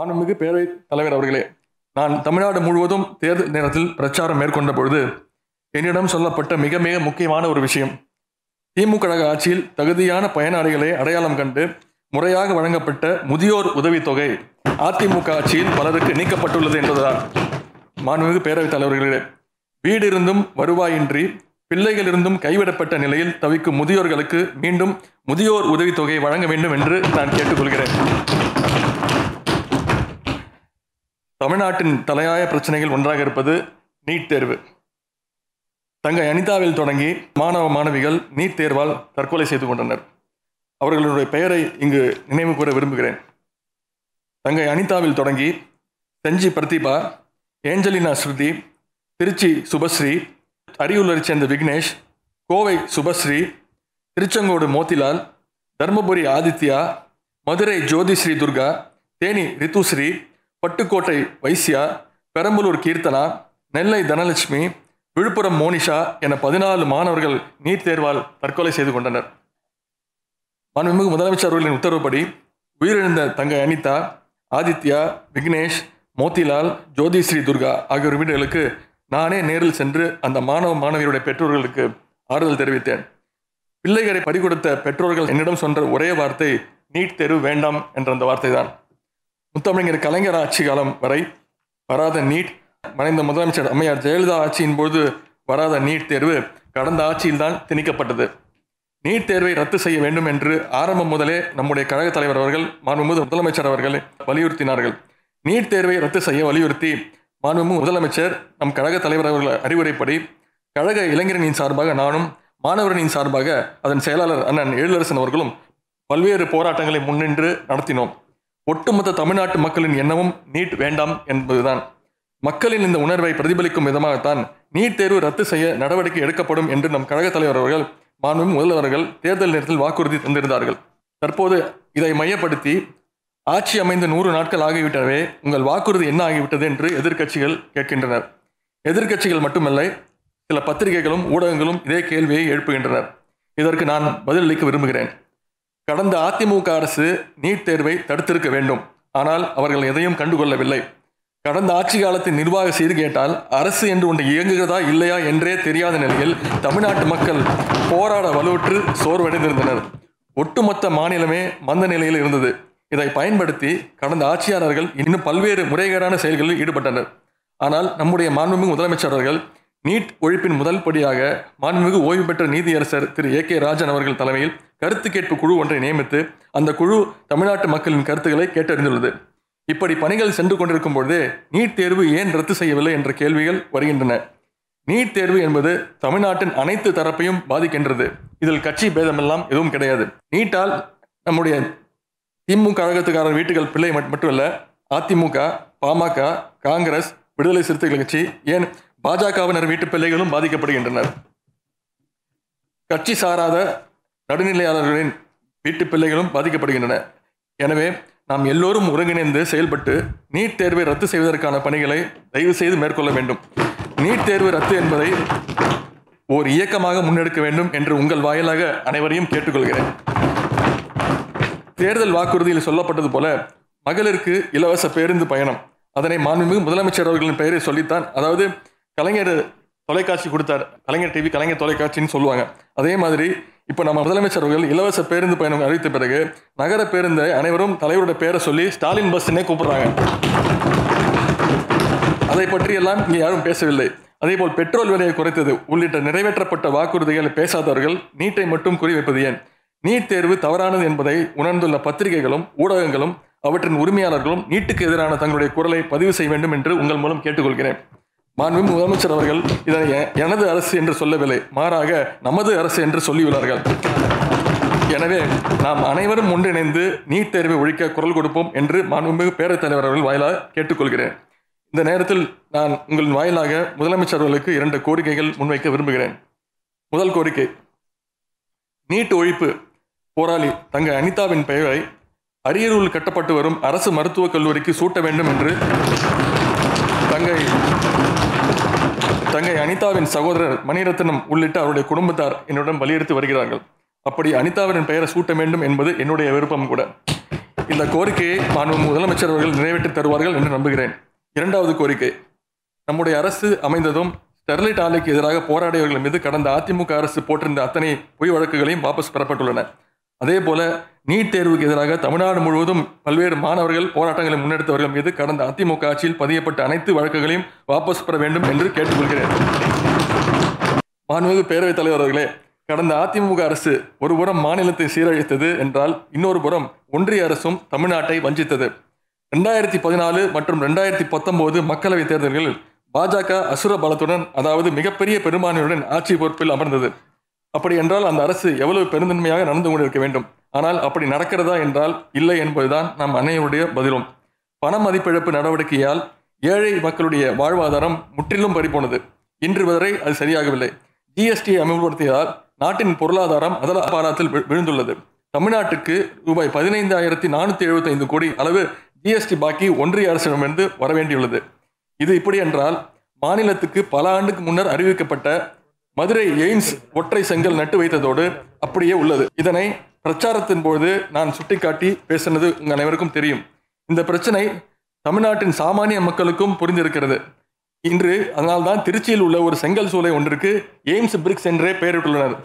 மாண்புமிகு பேரவைத் தலைவர் அவர்களே நான் தமிழ்நாடு முழுவதும் தேர்தல் நேரத்தில் பிரச்சாரம் மேற்கொண்ட பொழுது என்னிடம் சொல்லப்பட்ட மிக மிக முக்கியமான ஒரு விஷயம். திமுக கழக ஆட்சியில் தகுதியான பயனாளிகளை அடையாளம் கண்டு முறையாக வழங்கப்பட்ட முதியோர் உதவித்தொகை அதிமுக ஆட்சியில் பலருக்கு நீக்கப்பட்டுள்ளது என்பதுதான். மாண்புமிகு பேரவைத் தலைவர்களே வீடு இருந்தும் வருவாயின்றி பிள்ளைகள் இருந்தும் கைவிடப்பட்ட நிலையில் தவிக்கும் முதியோர்களுக்கு மீண்டும் முதியோர் உதவித்தொகை வழங்க வேண்டும் என்று நான் கேட்டுக்கொள்கிறேன். தமிழ்நாட்டின் தலையாய பிரச்சனைகள் ஒன்றாக இருப்பது நீட் தேர்வு. தங்கை அனிதாவில் தொடங்கி மாணவ மாணவிகள் நீட் தேர்வால் தற்கொலை செய்து கொண்டனர். அவர்களுடைய பெயரை இங்கு நினைவு கூற விரும்புகிறேன். தங்கை அனிதாவில் தொடங்கி செஞ்சி பிரதீபா ஏஞ்சலினா ஸ்ருதி திருச்சி சுபஸ்ரீ அரியலூரைச் சேர்ந்த விக்னேஷ் கோவை சுபஸ்ரீ திருச்செங்கோடு மோத்திலால் தர்மபுரி ஆதித்யா மதுரை ஜோதிஸ்ரீ துர்கா தேனி ரித்துஸ்ரீ பட்டுக்கோட்டை வைசியா பெரம்பலூர் கீர்த்தனா நெல்லை தனலட்சுமி விழுப்புரம் மோனிஷா என பதினாலு மாணவர்கள் நீட் தேர்வால் தற்கொலை செய்து கொண்டனர். மாண்புமிகு முதலமைச்சர் அவர்களின் உத்தரவுப்படி உயிரிழந்த தங்கை அனிதா ஆதித்யா விக்னேஷ் மோத்திலால் ஜோதிஸ்ரீ துர்கா ஆகியோர் வீடுகளுக்கு நானே நேரில் சென்று அந்த மாணவ மாணவியருடைய பெற்றோர்களுக்கு ஆறுதல் தெரிவித்தேன். பிள்ளைகளை பறிகொடுத்த பெற்றோர்கள் என்னிடம் சொன்ன ஒரே வார்த்தை நீட் தேர்வு வேண்டாம் என்ற அந்த வார்த்தை தான் முத்தமிழர் கலைஞர் ஆட்சி காலம் வரை வராத நீட் மறைந்த முதலமைச்சர் அம்மையார் ஜெயலலிதா ஆட்சியின் போது வராத நீட் தேர்வு கடந்த ஆட்சியில்தான் திணிக்கப்பட்டது. நீட் தேர்வை ரத்து செய்ய வேண்டும் என்று ஆரம்பம் முதலே நம்முடைய கழக தலைவர் அவர்கள் மாண்புமிகு முதலமைச்சர் அவர்கள் வலியுறுத்தினார்கள். நீட் தேர்வை ரத்து செய்ய வலியுறுத்தி மாண்புமிகு முதலமைச்சர் நம் கழக தலைவர் அவர்கள் அறிவுரைப்படி கழக இளைஞரணியின் சார்பாக நானும் மாணவரணியின் சார்பாக அதன் செயலாளர் அண்ணன் எழிலரசன் அவர்களும் பல்வேறு போராட்டங்களை முன்னின்று நடத்தினோம். ஒட்டுமொத்த தமிழ்நாட்டு மக்களின் எண்ணமும் நீட் வேண்டாம் என்பதுதான். மக்களின் இந்த உணர்வை பிரதிபலிக்கும் விதமாகத்தான் நீட் தேர்வு ரத்து செய்ய நடவடிக்கை எடுக்கப்படும் என்று நம் கழக தலைவர் அவர்கள் மாண்பும் முதல்வர்கள் தேர்தல் நேரத்தில் வாக்குறுதி தந்திருந்தார்கள். தற்போது இதை மையப்படுத்தி ஆட்சி அமைந்த நூறு நாட்கள் ஆகிவிட்டவே உங்கள் வாக்குறுதி என்ன ஆகிவிட்டது என்று எதிர்க்கட்சிகள் கேட்கின்றனர். எதிர்க்கட்சிகள் மட்டுமல்ல சில பத்திரிகைகளும் ஊடகங்களும் இதே கேள்வியை எழுப்புகின்றனர். இதற்கு நான் பதிலளிக்க விரும்புகிறேன். கடந்த அதிமுக அரசு நீட் தேர்வை தடுத்திருக்க வேண்டும். ஆனால் அவர்கள் எதையும் கண்டுகொள்ளவில்லை. கடந்த ஆட்சி காலத்தின் நிர்வாக செய்து கேட்டால் அரசு என்று ஒன்று இயங்குகிறதா இல்லையா என்றே தெரியாத நிலையில் தமிழ்நாட்டு மக்கள் போராட வலுவற்று சோர்வடைந்திருந்தனர். ஒட்டுமொத்த மாநிலமே மந்த நிலையில் இருந்தது. இதை பயன்படுத்தி கடந்த ஆட்சியாளர்கள் இன்னும் பல்வேறு முறைகேடான செயல்களில் ஈடுபட்டனர். ஆனால் நம்முடைய மாண்புமிகு முதலமைச்சர்கள் நீட் ஒழிப்பின் முதல் படியாக மாண்புமிகு ஓய்வு பெற்ற நீதியரசர் திரு ஏ கே ராஜன் அவர்கள் தலைமையில் கருத்து கேட்பு குழு ஒன்றை நியமித்து அந்த குழு தமிழ்நாட்டு மக்களின் கருத்துக்களை கேட்டறிந்துள்ளது. இப்படி பணிகள் சென்று கொண்டிருக்கும் பொழுதே நீட் தேர்வு ஏன் ரத்து செய்யவில்லை என்ற கேள்விகள் வருகின்றன. நீட் தேர்வு என்பது தமிழ்நாட்டின் அனைத்து தரப்பையும் பாதிக்கின்றது. இதில் கட்சி பேதமெல்லாம் எதுவும் கிடையாது. நீட்டால் நம்முடைய திமுக கழகத்துக்காரர் வீட்டுகள் பிள்ளை மட்டுமல்ல அதிமுக பாமக காங்கிரஸ் விடுதலை சிறுத்தைகள் கட்சி ஏன் பாஜகவினர் வீட்டு பிள்ளைகளும் பாதிக்கப்படுகின்றனர். கட்சி சாராத நடுநிலையாளர்களின் வீட்டு பிள்ளைகளும் பாதிக்கப்படுகின்றன. எனவே நாம் எல்லோரும் ஒருங்கிணைந்து செயல்பட்டு நீட் தேர்வை ரத்து செய்வதற்கான பணிகளை தயவு செய்து மேற்கொள்ள வேண்டும். நீட் தேர்வு ரத்து என்பதை ஓர் இயக்கமாக முன்னெடுக்க வேண்டும் என்று உங்கள் வாயிலாக அனைவரையும் கேட்டுக்கொள்கிறேன். தேர்தல் வாக்குறுதியில் சொல்லப்பட்டது போல மகளிருக்கு இலவச பேருந்து பயணம். அதனை மாண்புமிகு முதலமைச்சர் அவர்களின் பெயரை சொல்லித்தான். அதாவது கலைஞர் தொலைக்காட்சி கொடுத்தார். கலைஞர் டிவி கலைஞர் தொலைக்காட்சின்னு சொல்லுவாங்க. அதே மாதிரி இப்போ நம்ம முதலமைச்சர் அவர்கள் இலவச பேருந்து பயணம் அறிவித்த பிறகு நகர பேருந்தை அனைவரும் தலைவரோட பேரை சொல்லி ஸ்டாலின் பஸ்ன்னே கூப்பிடுறாங்க. அதை பற்றி எல்லாம் இங்கே யாரும் பேசவில்லை. அதேபோல் பெட்ரோல் விலையை குறைத்தது உள்ளிட்ட நிறைவேற்றப்பட்ட வாக்குறுதிகளை பேசாதவர்கள் நீட்டை மட்டும் குறிவைப்பது ஏன்? நீட் தேர்வு தவறானது என்பதை உணர்ந்துள்ள பத்திரிகைகளும் ஊடகங்களும் அவற்றின் உரிமையாளர்களும் நீட்டுக்கு எதிரான தங்களுடைய குரலை பதிவு செய்ய வேண்டும் என்று உங்கள் மூலம் கேட்டுக்கொள்கிறேன். மாண்பு முதலமைச்சர் அவர்கள் இதனை எனது அரசு என்று சொல்லவில்லை மாறாக நமது அரசு என்று சொல்லியுள்ளார்கள். எனவே நாம் அனைவரும் ஒன்றிணைந்து நீட் தேர்வை ஒழிக்க குரல் கொடுப்போம் என்று மாண்புமிகு பேரவைத் தலைவர் அவர்கள் வாயிலாக கேட்டுக்கொள்கிறேன். இந்த நேரத்தில் நான் உங்களின் வாயிலாக முதலமைச்சர் அவர்களுக்கு இரண்டு கோரிக்கைகள் முன்வைக்க விரும்புகிறேன். முதல் கோரிக்கை நீட் ஒழிப்பு போராளி தங்க அனிதாவின் பெயரை அரியலூரில் கட்டப்பட்டு வரும் அரசு மருத்துவக் கல்லூரிக்கு சூட்ட வேண்டும் என்று தங்கை தங்கை அனிதாவின் சகோதரர் மணிரத்னம் உள்ளிட்ட அவருடைய குடும்பத்தார் என்னுடன் வலியுறுத்தி வருகிறார்கள். அப்படி அனிதாவின் பெயரை சூட்ட வேண்டும் என்பது என்னுடைய விருப்பம் கூட. இந்த கோரிக்கையை மாண்பு முதலமைச்சர் அவர்கள் நிறைவேற்றி தருவார்கள் என்று நம்புகிறேன். இரண்டாவது கோரிக்கை. நம்முடைய அரசு அமைந்ததும் ஸ்டெர்லைட் ஆலைக்கு எதிராக போராடியவர்கள் மீது கடந்த அதிமுக அரசு போட்டிருந்த அத்தனை பொய் வழக்குகளையும் வாபஸ் பெறப்பட்டுள்ளன. அதே போல நீட் தேர்வுக்கு எதிராக தமிழ்நாடு முழுவதும் பல்வேறு மாணவர்கள் போராட்டங்களை முன்னெடுத்தவர்கள் மீது கடந்த அதிமுக ஆட்சியில் பதியப்பட்ட அனைத்து வழக்குகளையும் வாபஸ் பெற வேண்டும் என்று கேட்டுக்கொள்கிறேன். மாண்புமிகு பேரவைத் தலைவர் அவர்களே கடந்த அதிமுக அரசு ஒருபுறம் மாநிலத்தை சீரழித்தது என்றால் இன்னொரு புறம் ஒன்றிய அரசும் தமிழ்நாட்டை வஞ்சித்தது. ரெண்டாயிரத்தி பதினாலு மற்றும் ரெண்டாயிரத்தி பத்தொன்பது மக்களவைத் தேர்தல்களில் பாஜக அசுர பலத்துடன் அதாவது மிகப்பெரிய பெரும்பான்மையுடன் ஆட்சி பொறுப்பில் அமர்ந்தது. அப்படி என்றால் அந்த அரசு எவ்வளவு பெருந்தன்மையாக நடந்து கொண்டிருக்க வேண்டும்? ஆனால் அப்படி நடக்கிறதா என்றால் இல்லை என்பதுதான் நம் அன்னையுடைய பதிலும். பண மதிப்பிழப்பு நடவடிக்கையால் ஏழை மக்களுடைய வாழ்வாதாரம் முற்றிலும் பறிபோனது. இன்று வரை அது சரியாகவில்லை. ஜிஎஸ்டி அமல்படுத்தியதால் நாட்டின் பொருளாதாரம் அதல பாராத்தில் விழுந்துள்ளது. தமிழ்நாட்டுக்கு ரூபாய் பதினைந்தாயிரத்தி நானூற்றி எழுபத்தைந்து கோடி அளவு ஜிஎஸ்டி பாக்கி ஒன்றிய அரசிடமிருந்து வரவேண்டியுள்ளது. இது இப்படி என்றால் மாநிலத்துக்கு பல ஆண்டுக்கு முன்னர் அறிவிக்கப்பட்ட மதுரை எய்ம்ஸ் ஒற்றை செங்கல் நட்டு வைத்ததோடு அப்படியே உள்ளது. இதனை பிரச்சாரத்தின் போது நான் சுட்டிக்காட்டி பேசினது உங்கள் அனைவருக்கும் தெரியும். இந்த பிரச்சனை தமிழ்நாட்டின் சாமானிய மக்களுக்கும் புரிந்திருக்கிறது. இன்று அதனால்தான் திருச்சியில் உள்ள ஒரு செங்கல் சூளை ஒன்றிற்கு எய்ம்ஸ் பிரிக்ஸ் என்றே பெயரிட்டுள்ளனர்.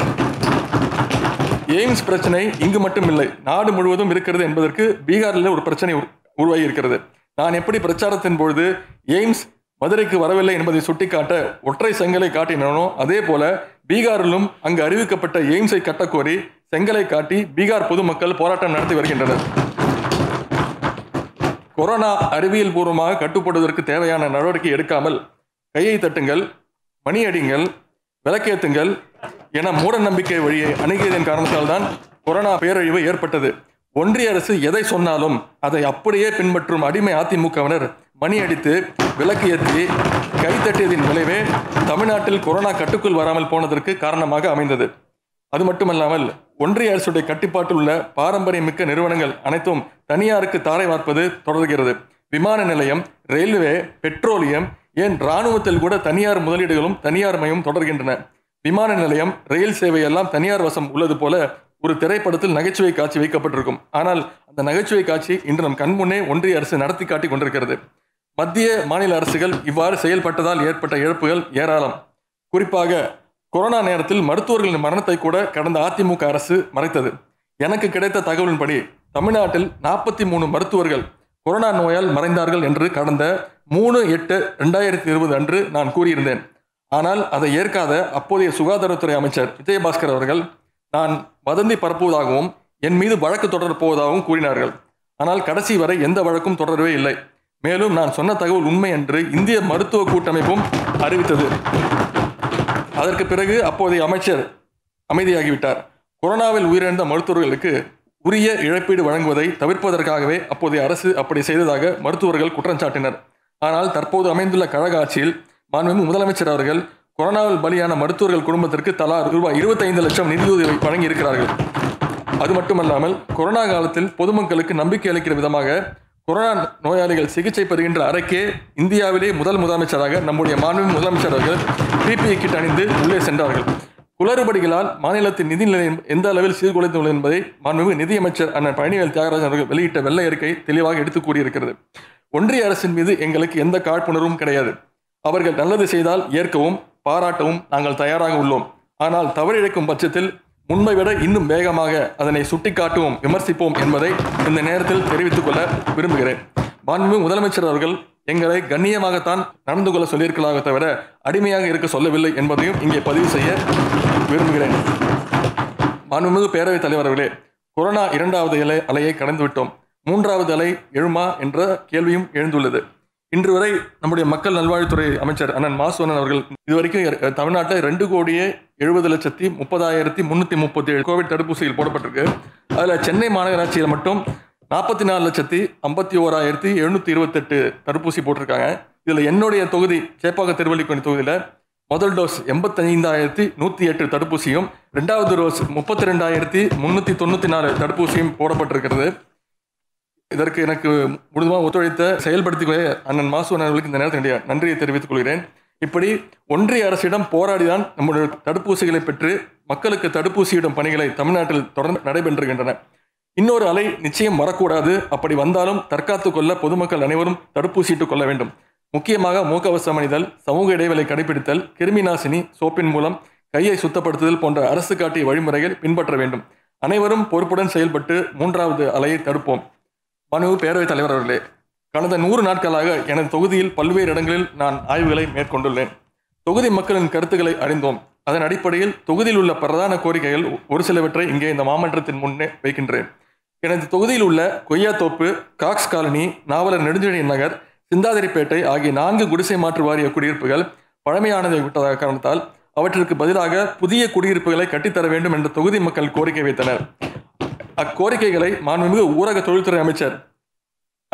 எய்ம்ஸ் பிரச்சனை இங்கு மட்டும் இல்லை நாடு முழுவதும் இருக்கிறது என்பதற்கு பீகாரில் ஒரு பிரச்சனை உருவாகி இருக்கிறது நான் எப்படி பிரச்சாரத்தின் பொழுது எய்ம்ஸ் மதுரைக்கு வரவில்லை என்பதை சுட்டிக்காட்ட ஒற்றை செங்கலை காட்டினோ அதே போல பீகாரிலும் அங்கு அறிவிக்கப்பட்ட எய்ம்ஸை கட்டக்கோரி செங்கலை காட்டி பீகார் பொதுமக்கள் போராட்டம் நடத்தி வருகின்றனர். கொரோனா அறிவியல் பூர்வமாக கட்டுப்படுவதற்கு தேவையான நடவடிக்கை எடுக்காமல் கையை தட்டுங்கள் மணியடிங்கள் விளக்கேத்துங்கள் என மூட நம்பிக்கை வழியை அணுகியதன் காரணத்தால் தான் கொரோனா பேரழிவு ஏற்பட்டது. ஒன்றிய அரசு எதை சொன்னாலும் அதை அப்படியே பின்பற்றும் அடிமை அதிமுகவினர் மணி அடித்து விளக்கு ஏற்றி கைத்தட்டியதின் விளைவே தமிழ்நாட்டில் கொரோனா கட்டுக்குள் வராமல் போனதற்கு காரணமாக அமைந்தது. அது மட்டுமல்லாமல் ஒன்றிய அரசுடைய கட்டுப்பாட்டில் உள்ள பாரம்பரியமிக்க நிறுவனங்கள் அனைத்தும் தனியாருக்கு தாரை வார்ப்பது தொடர்கிறது. விமான நிலையம் ரயில்வே பெட்ரோலியம் ஏன் இராணுவத்தில் கூட தனியார் முதலீடுகளும் தனியார் மயம் தொடர்கின்றன? விமான நிலையம் ரயில் சேவை எல்லாம் தனியார் வசம் உள்ளது போல ஒரு திரைப்படத்தில் நகைச்சுவை காட்சி வைக்கப்பட்டிருக்கும். ஆனால் அந்த நகைச்சுவை காட்சி இன்று நம் கண்முன்னே ஒன்றிய அரசு நடத்தி காட்டி கொண்டிருக்கிறது. மத்திய மாநில அரசுகள் இவ்வாறு செயல்பட்டதால் ஏற்பட்ட இழப்புகள் ஏராளம். குறிப்பாக கொரோனா நேரத்தில் மருத்துவர்களின் மரணத்தை கூட கடந்த அதிமுக அரசு மறைத்தது. எனக்கு கிடைத்த தகவலின்படி தமிழ்நாட்டில் நாற்பத்தி மூணு மருத்துவர்கள் கொரோனா நோயால் மறைந்தார்கள் என்று கடந்த மூணு எட்டு ரெண்டாயிரத்தி இருபது அன்று நான் கூறியிருந்தேன். ஆனால் அதை ஏற்காத அப்போதைய சுகாதாரத்துறை அமைச்சர் விஜயபாஸ்கர் அவர்கள் நான் வதந்தி பரப்புவதாகவும் என் மீது வழக்கு தொடரப் போவதாகவும் கூறினார்கள். ஆனால் கடைசி வரை எந்த வழக்கும் தொடரவே இல்லை. மேலும் நான் சொன்ன தகவல் உண்மை என்று இந்திய மருத்துவ கூட்டமைப்பும் அறிவித்தது. அதற்கு பிறகு அப்போதைய அமைச்சர் அமைதியாகிவிட்டார். கொரோனாவில் உயிரிழந்த மருத்துவர்களுக்கு உரிய இழப்பீடு வழங்குவதை தவிர்ப்பதற்காகவே அப்போதைய அரசு அப்படி செய்ததாக மருத்துவர்கள் குற்றம் சாட்டினர். ஆனால் தற்போது அமைந்துள்ள கழக ஆட்சியில் மாண்புமிகு முதலமைச்சர் அவர்கள் கொரோனாவில் பலியான மருத்துவர்கள் குடும்பத்திற்கு தலா ரூபாய் இருபத்தைந்து லட்சம் நிதியுதவி வழங்கியிருக்கிறார்கள். அது மட்டுமல்லாமல் கொரோனா காலத்தில் பொதுமக்களுக்கு நம்பிக்கை அளிக்கிற விதமாக கொரோனா நோயாளிகள் சிகிச்சை பெறுகின்ற அறைக்கே இந்தியாவிலே முதல் முதலமைச்சராக நம்முடைய மாண்புமிகு முதலமைச்சர் அவர்கள் பிபிஇ கிட் அணிந்து உள்ளே சென்றார்கள். குளறுபடிகளால் மாநிலத்தின் நிதி நிலையம் எந்த அளவில் சீர்குலைத்துள்ளது என்பதை மாண்புமிகு நிதியமைச்சர் அண்ணன் பழனிவேல் தியாகராஜன் அவர்கள் வெளியிட்ட வெள்ளை அறிக்கை தெளிவாக எடுத்து கூறியிருக்கிறது. ஒன்றிய அரசின் மீது எங்களுக்கு எந்த காழ்ப்புணர்வும் கிடையாது. அவர்கள் நல்லது செய்தால் ஏற்கவும் பாராட்டவும் நாங்கள் தயாராக உள்ளோம். ஆனால் தவறிழைக்கும் பட்சத்தில் முன்பை விட இன்னும் வேகமாக அதனை சுட்டிக்காட்டுவோம் விமர்சிப்போம் என்பதை இந்த நேரத்தில் தெரிவித்துக் கொள்ள விரும்புகிறேன். மாண்பு முதலமைச்சர் அவர்கள் எங்களை கண்ணியமாகத்தான் நடந்து கொள்ள சொல்லியிருக்கலாக தவிர அடிமையாக இருக்க சொல்லவில்லை என்பதையும் இங்கே பதிவு செய்ய விரும்புகிறேன். மாண்புமிகு பேரவைத் தலைவர்களே கொரோனா இரண்டாவது அலை அலையை கடந்துவிட்டோம். மூன்றாவது அலை எழுமா என்ற கேள்வியும் எழுந்துள்ளது. இன்று வரை நம்முடைய மக்கள் நல்வாழ்வுத்துறை அமைச்சர் அண்ணன் மாசுவனன் அவர்கள் இதுவரைக்கும் தமிழ்நாட்டில் ரெண்டு கோடியே எழுபது லட்சத்தி முப்பதாயிரத்தி முந்நூற்றி முப்பத்தி ஏழு கோவிட் தடுப்பூசிகள் போடப்பட்டிருக்கு. அதில் சென்னை மாநகராட்சியில் மட்டும் நாற்பத்தி நாலு லட்சத்தி ஐம்பத்தி ஓராயிரத்தி எழுநூற்றி இருபத்தெட்டு தடுப்பூசி போட்டிருக்காங்க. இதில் என்னுடைய தொகுதி சேப்பாக்க திருவள்ளிக்கோணி தொகுதியில் முதல் டோஸ் எண்பத்தைந்தாயிரத்தி நூற்றி எட்டு தடுப்பூசியும் ரெண்டாவது டோஸ் முப்பத்தி ரெண்டாயிரத்தி முந்நூற்றி தொண்ணூற்றி நாலு தடுப்பூசியும் போடப்பட்டிருக்கிறது. இதற்கு எனக்கு முழுதுமாக ஒத்துழைத்த செயல்படுத்திக் அண்ணன் மாசு அவர்களுக்கு இந்த நேரத்தில் நன்றியை தெரிவித்துக் கொள்கிறேன். இப்படி ஒன்றிய அரசிடம் போராடிதான் நம்முடைய தடுப்பூசிகளை பெற்று மக்களுக்கு தடுப்பூசியிடும் பணிகளை தமிழ்நாட்டில் தொடர்ந்து நடைபெறுகின்றன இன்னொரு அலை நிச்சயம் வரக்கூடாது. அப்படி வந்தாலும் தற்காத்து கொள்ள பொதுமக்கள் அனைவரும் தடுப்பூசியிட்டுக் கொள்ள வேண்டும். முக்கியமாக மூக்கவசம் அணிதல் சமூக இடைவெளி கடைபிடித்தல் கிருமி நாசினி சோப்பின் மூலம் கையை சுத்தப்படுத்துதல் போன்ற அரசு காட்டிய வழிமுறைகள் பின்பற்ற வேண்டும். அனைவரும் பொறுப்புடன் செயல்பட்டு மூன்றாவது அலையை தடுப்போம். மனு பேரவைத் தலைவர் அவர்களே. கடந்த நூறு நாட்களாக எனது தொகுதியில் பல்வேறு இடங்களில் நான் ஆய்வுகளை மேற்கொண்டுள்ளேன். தொகுதி மக்களின் கருத்துக்களை அறிந்தோம். அதன் அடிப்படையில் தொகுதியில் உள்ள பிரதான கோரிக்கைகள் ஒரு சிலவற்றை இங்கே இந்த மாமன்றத்தின் முன்னே வைக்கின்றேன். எனது தொகுதியில் உள்ள கொய்யாத்தோப்பு காக்ஸ் காலனி நாவலர் நெடுஞ்செழி நகர் சிந்தாதிரிப்பேட்டை ஆகிய நான்கு குடிசை மாற்று வாரிய குடியிருப்புகள் பழமையானதை விட்டதாக காரணத்தால் அவற்றிற்கு பதிலாக புதிய குடியிருப்புகளை கட்டித்தர வேண்டும் என்ற தொகுதி மக்கள் கோரிக்கை வைத்தனர். அக்கோரிக்கைகளை மாண்புமிகு ஊரக தொழில்துறை அமைச்சர்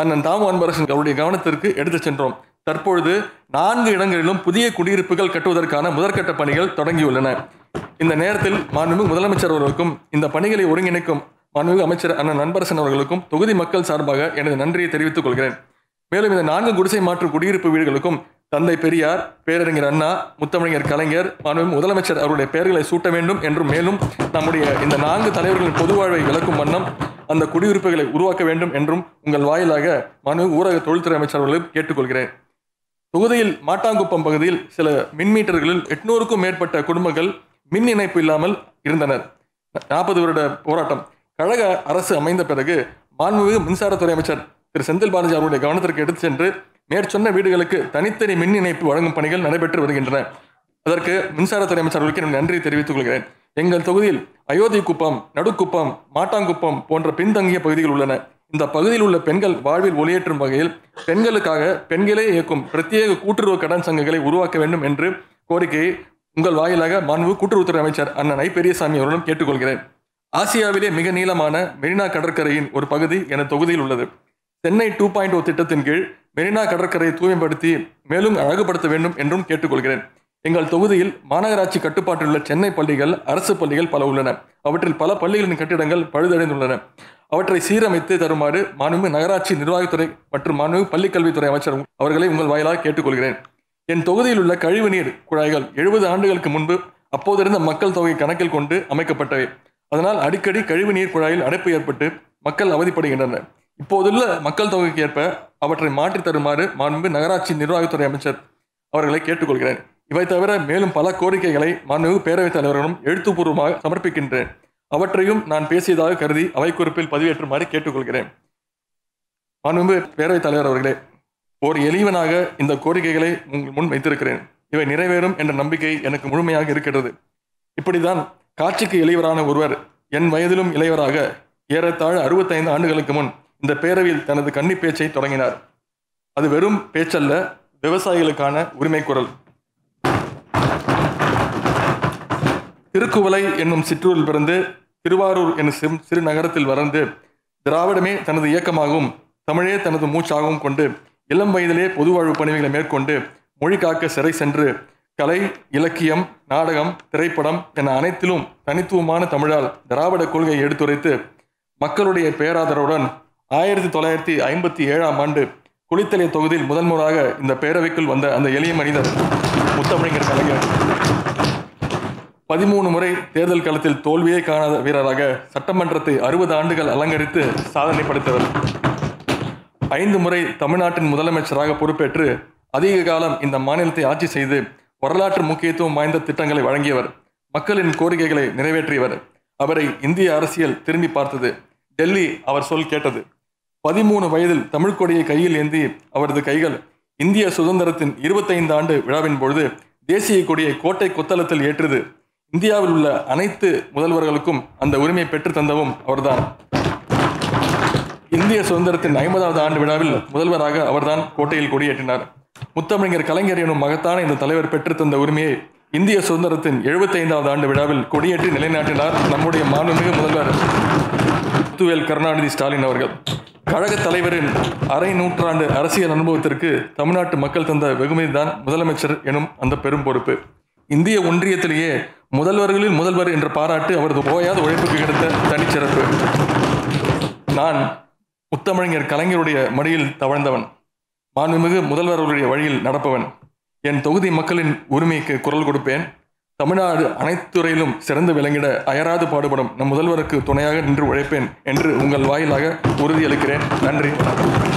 அண்ணன் தாமு அன்பரசன் அவருடைய கவனத்திற்கு எடுத்துச் சென்றோம். தற்பொழுது நான்கு இடங்களிலும் புதிய குடியிருப்புகள் கட்டுவதற்கான முதற்கட்ட பணிகள் தொடங்கியுள்ளன. இந்த நேரத்தில் மாண்புமிகு முதலமைச்சர் அவர்களுக்கும் இந்த பணிகளை ஒருங்கிணைக்கும் மாண்புமிகு அமைச்சர் அண்ணன் அன்பரசன் அவர்களுக்கும் தொகுதி மக்கள் சார்பாக எனது நன்றியை தெரிவித்துக் கொள்கிறேன். மேலும் இந்த நான்கு குடிசை மாற்று குடியிருப்பு வீடுகளுக்கும் தந்தை பெரியார் பேரறிஞர் அண்ணா முத்தமிழர் கலைஞர் மாண்புமிகு முதலமைச்சர் அவருடைய பெயர்களை சூட்ட வேண்டும் என்றும் மேலும் நம்முடைய இந்த நான்கு தலைவர்களின் பொது வாழ்வை விளக்கும் வண்ணம் அந்த குடியிருப்புகளை உருவாக்க வேண்டும் என்றும் உங்கள் வாயிலாக மனு ஊரக தொழில்துறை அமைச்சர் அவர்களை கேட்டுக்கொள்கிறேன். தொகுதியில் மாட்டாங்குப்பம் பகுதியில் சில மின் மீட்டர்களில் எட்நூறுக்கும் மேற்பட்ட குடும்பங்கள் மின் இணைப்பு இல்லாமல் இருந்தனர். நாற்பது வருட போராட்டம். கழக அரசு அமைந்த பிறகு மாண்புமிகு மின்சாரத்துறை அமைச்சர் திரு செந்தில் பாலாஜி அவருடைய கவனத்திற்கு எடுத்து சென்று மேற்சொன்ன வீடுகளுக்கு தனித்தனி மின் இணைப்பு வழங்கும் பணிகள் நடைபெற்று வருகின்றன. அதற்கு மின்சாரத்துறை அமைச்சர் அவர்களுக்கு நன்றி தெரிவித்துக் கொள்கிறேன். எங்கள் தொகுதியில் அயோத்தி குப்பம் நடுக்குப்பம் மாட்டாங்குப்பம் போன்ற பின்தங்கிய பகுதிகள் உள்ளன. இந்த பகுதியில் உள்ள பெண்கள் வாழ்வில் ஒளியேற்றும் வகையில் பெண்களுக்காக பெண்களே இயக்கும் பிரத்யேக கூட்டுறவு கடன் சங்கங்களை உருவாக்க வேண்டும் என்று கோரிக்கையை உங்கள் வாயிலாக மாண்பு கூட்டுறவுத்துறை அமைச்சர் அண்ணன் ஐ பெரியசாமி அவர்களும் கேட்டுக்கொள்கிறேன். ஆசியாவிலே மிக நீளமான மெரினா கடற்கரையின் ஒரு பகுதி என தொகுதியில் உள்ளது. சென்னை டூ பாயிண்ட் ஓ திட்டத்தின் கீழ் மெரினா கடற்கரையை தூய்மைப்படுத்தி மேலும் அழகுபடுத்த வேண்டும் என்றும் கேட்டுக்கொள்கிறேன். எங்கள் தொகுதியில் மாநகராட்சி கட்டுப்பாட்டில் உள்ள சென்னை பள்ளிகள் அரசு பள்ளிகள் பல உள்ளன. அவற்றில் பல பள்ளிகளின் கட்டிடங்கள் பழுதடைந்துள்ளன. அவற்றை சீரமைத்து தருமாறு மாண்புமிகு நகராட்சி நிர்வாகத்துறை மற்றும் மாண்புமிகு பள்ளிக்கல்வித்துறை அமைச்சர் அவர்களை உங்கள் வாயிலாக கேட்டுக்கொள்கிறேன். என் தொகுதியில் உள்ள கழிவுநீர் குழாய்கள் எழுபது ஆண்டுகளுக்கு முன்பு அப்போதிருந்த மக்கள் தொகை கணக்கில் கொண்டு அமைக்கப்பட்டவை. அதனால் அடிக்கடி கழிவு நீர் குழாயில் அடைப்பு ஏற்பட்டு மக்கள் அவதிப்படுகின்றனர். இப்போதுள்ள மக்கள் தொகைக்கு ஏற்ப அவற்றை மாற்றித் தருமாறு மாண்பு நகராட்சி நிர்வாகத்துறை அமைச்சர் அவர்களை கேட்டுக்கொள்கிறேன். இவை தவிர மேலும் பல கோரிக்கைகளை மாண்பு பேரவைத் தலைவர்களும் எழுத்துப்பூர்வமாக சமர்ப்பிக்கின்றேன். அவற்றையும் நான் பேசியதாக கருதி அவை குறிப்பில் பதிவேற்றுமாறு கேட்டுக்கொள்கிறேன். மாண்பு பேரவைத் தலைவர் அவர்களே ஓர் எளியவனாக இந்த கோரிக்கைகளை உங்கள் முன் வைத்திருக்கிறேன். இவை நிறைவேறும் என்ற நம்பிக்கை எனக்கு முழுமையாக இருக்கிறது. இப்படிதான் காட்சிக்கு இளையவரான ஒருவர் என் வயதிலும் இளையவராக ஏறத்தாழ அறுபத்தைந்து ஆண்டுகளுக்கு முன் இந்த பேரவையில் தனது கன்னி பேச்சை தொடங்கினார். அது வெறும் பேச்சல்ல விவசாயிகளுக்கான உரிமை குரல் திருக்குவளை என்னும் சிற்றூரில் பிறந்து திருவாரூர் என்னும் சிறு சிறு நகரத்தில் வளர்ந்து திராவிடமே தனது இயக்கமாகவும் தமிழே தனது மூச்சாகவும் கொண்டு இளம் வயதிலே பொது வாழ்வு பணிகளை மேற்கொண்டு மொழி காக்க சிறை சென்று கலை இலக்கியம் நாடகம் திரைப்படம் என அனைத்திலும் தனித்துவமான தமிழால் திராவிட கொள்கையை எடுத்துரைத்து மக்களுடைய பேராதரவுடன் ஆயிரத்தி தொள்ளாயிரத்தி ஐம்பத்தி ஏழாம் ஆண்டு குளித்தலை தொகுதியில் முதன்முறையாக இந்த பேரவைக்குள் வந்த அந்த எளிய மனிதர் முத்தமிழர் கலைஞர். பதிமூணு முறை தேர்தல் களத்தில் தோல்வியே காணாத வீரராக சட்டமன்றத்தை அறுபது ஆண்டுகள் அலங்கரித்து சாதனை படைத்தவர். ஐந்து முறை தமிழ்நாட்டின் முதலமைச்சராக பொறுப்பேற்று அதிக காலம் இந்த மாநிலத்தை ஆட்சி செய்து வரலாற்று முக்கியத்துவம் வாய்ந்த திட்டங்களை வழங்கியவர். மக்களின் கோரிக்கைகளை நிறைவேற்றியவர். அவரை இந்திய அரசியல் திரும்பி பார்த்தது. டெல்லி அவர் சொல் கேட்டது. பதிமூணு வயதில் தமிழ் கொடியை கையில் ஏந்தி அவரது கைகள் இந்திய சுதந்திரத்தின் இருபத்தைந்து ஆண்டு விழாவின் பொழுது தேசிய கொடியை கோட்டை கொத்தளத்தில் ஏற்றுது இந்தியாவில் உள்ள அனைத்து முதல்வர்களுக்கும் அந்த உரிமையை பெற்று தந்தவும் அவர்தான். இந்திய சுதந்திரத்தின் ஐம்பதாவது ஆண்டு விழாவில் முதல்வராக அவர்தான் கோட்டையில் கொடியேற்றினார். முத்தமிழர் கலைஞர் எனும் மகத்தான இந்த தலைவர் பெற்று தந்த உரிமையை இந்திய சுதந்திரத்தின் எழுபத்தி ஐந்தாவது ஆண்டு விழாவில் கொடியேற்றி நிலைநாட்டினார் நம்முடைய மாண்புமிகு முதல்வர் முத்துவேல் கருணாநிதி ஸ்டாலின் அவர்கள். கழக தலைவரின் அரை நூற்றாண்டு அரசியல் அனுபவத்திற்கு தமிழ்நாட்டு மக்கள் தந்த வெகுமதி தான் முதலமைச்சர் எனும் அந்த பெரும் பொறுப்பு. இந்திய ஒன்றியத்திலேயே முதல்வர்களில் முதல்வர் என்ற பாராட்டு அவரது ஓயாத உழைப்புக்கு கிடைத்த தனிச்சிறப்பு. நான் முத்தமிழர் கலைஞருடைய மடியில் தவழ்ந்தவன். மாண்புமிகு முதல்வர்களுடைய வழியில் நடப்பவன். என் தொகுதி மக்களின் உரிமைக்கு குரல் கொடுப்பேன். தமிழ்நாடு அனைத்துறையிலும் சிறந்து விளங்கிட அயராது பாடுபடும் நம் முதல்வருக்கு துணையாக நின்று உழைப்பேன் என்று உங்கள் வாயிலாக உறுதியளிக்கிறேன். நன்றி வணக்கம்.